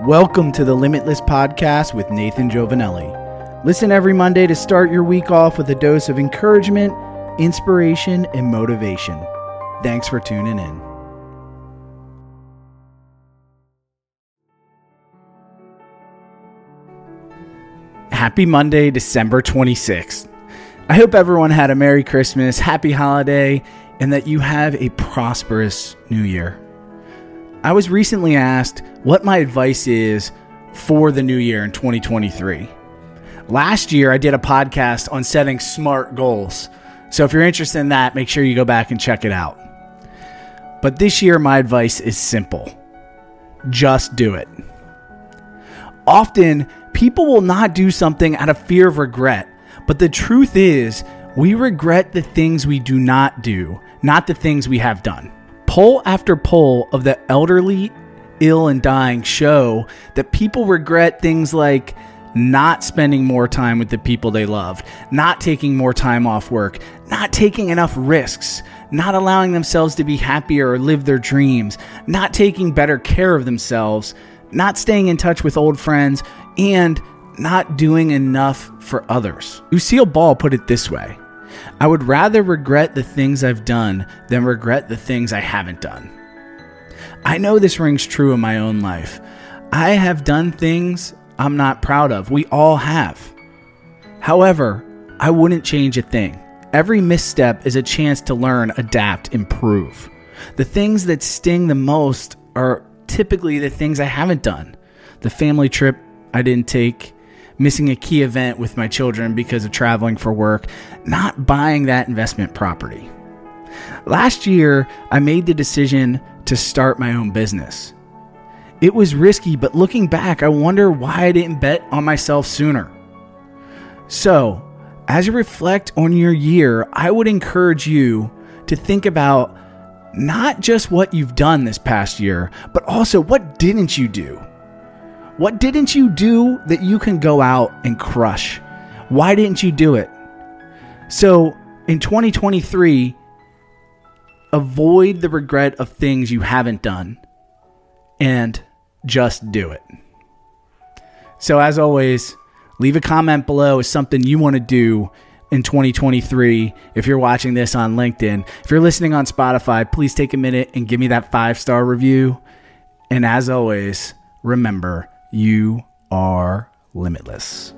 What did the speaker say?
Welcome to the Limitless Podcast with Nathan Giovanelli. Listen every Monday to start your week off with a dose of encouragement, inspiration, and motivation. Thanks for tuning in. Happy Monday, December 26th. I hope everyone had a Merry Christmas, Happy Holiday, and that you have a prosperous New Year. I was recently asked what my advice is for the new year in 2023. Last year, I did a podcast on setting smart goals. So if you're interested in that, make sure you go back and check it out. But this year, my advice is simple just do it. Often, people will not do something out of fear of regret, but the truth is, we regret the things we do not do, not the things we have done. Poll after poll of the elderly, ill, and dying show that people regret things like not spending more time with the people they loved, not taking more time off work, not taking enough risks, not allowing themselves to be happier or live their dreams, not taking better care of themselves, not staying in touch with old friends, and not doing enough for others. Lucille Ball put it this way I would rather regret the things I've done than regret the things I haven't done. I know this rings true in my own life. I have done things I'm not proud of. We all have. However, I wouldn't change a thing. Every misstep is a chance to learn, adapt, improve. The things that sting the most are typically the things I haven't done. The family trip I didn't take, missing a key event with my children because of traveling for work, not buying that investment property. Last year, I made the decision to start my own business. It was risky, but looking back, I wonder why I didn't bet on myself sooner. So, as you reflect on your year, I would encourage you to think about not just what you've done this past year, but also what didn't you do? What didn't you do that you can go out and crush? Why didn't you do it? So, in 2023, avoid the regret of things you haven't done and just do it. So, as always, leave a comment below is something you want to do in 2023 if you're watching this on LinkedIn. If you're listening on Spotify, please take a minute and give me that five star review. And as always, remember, you are limitless.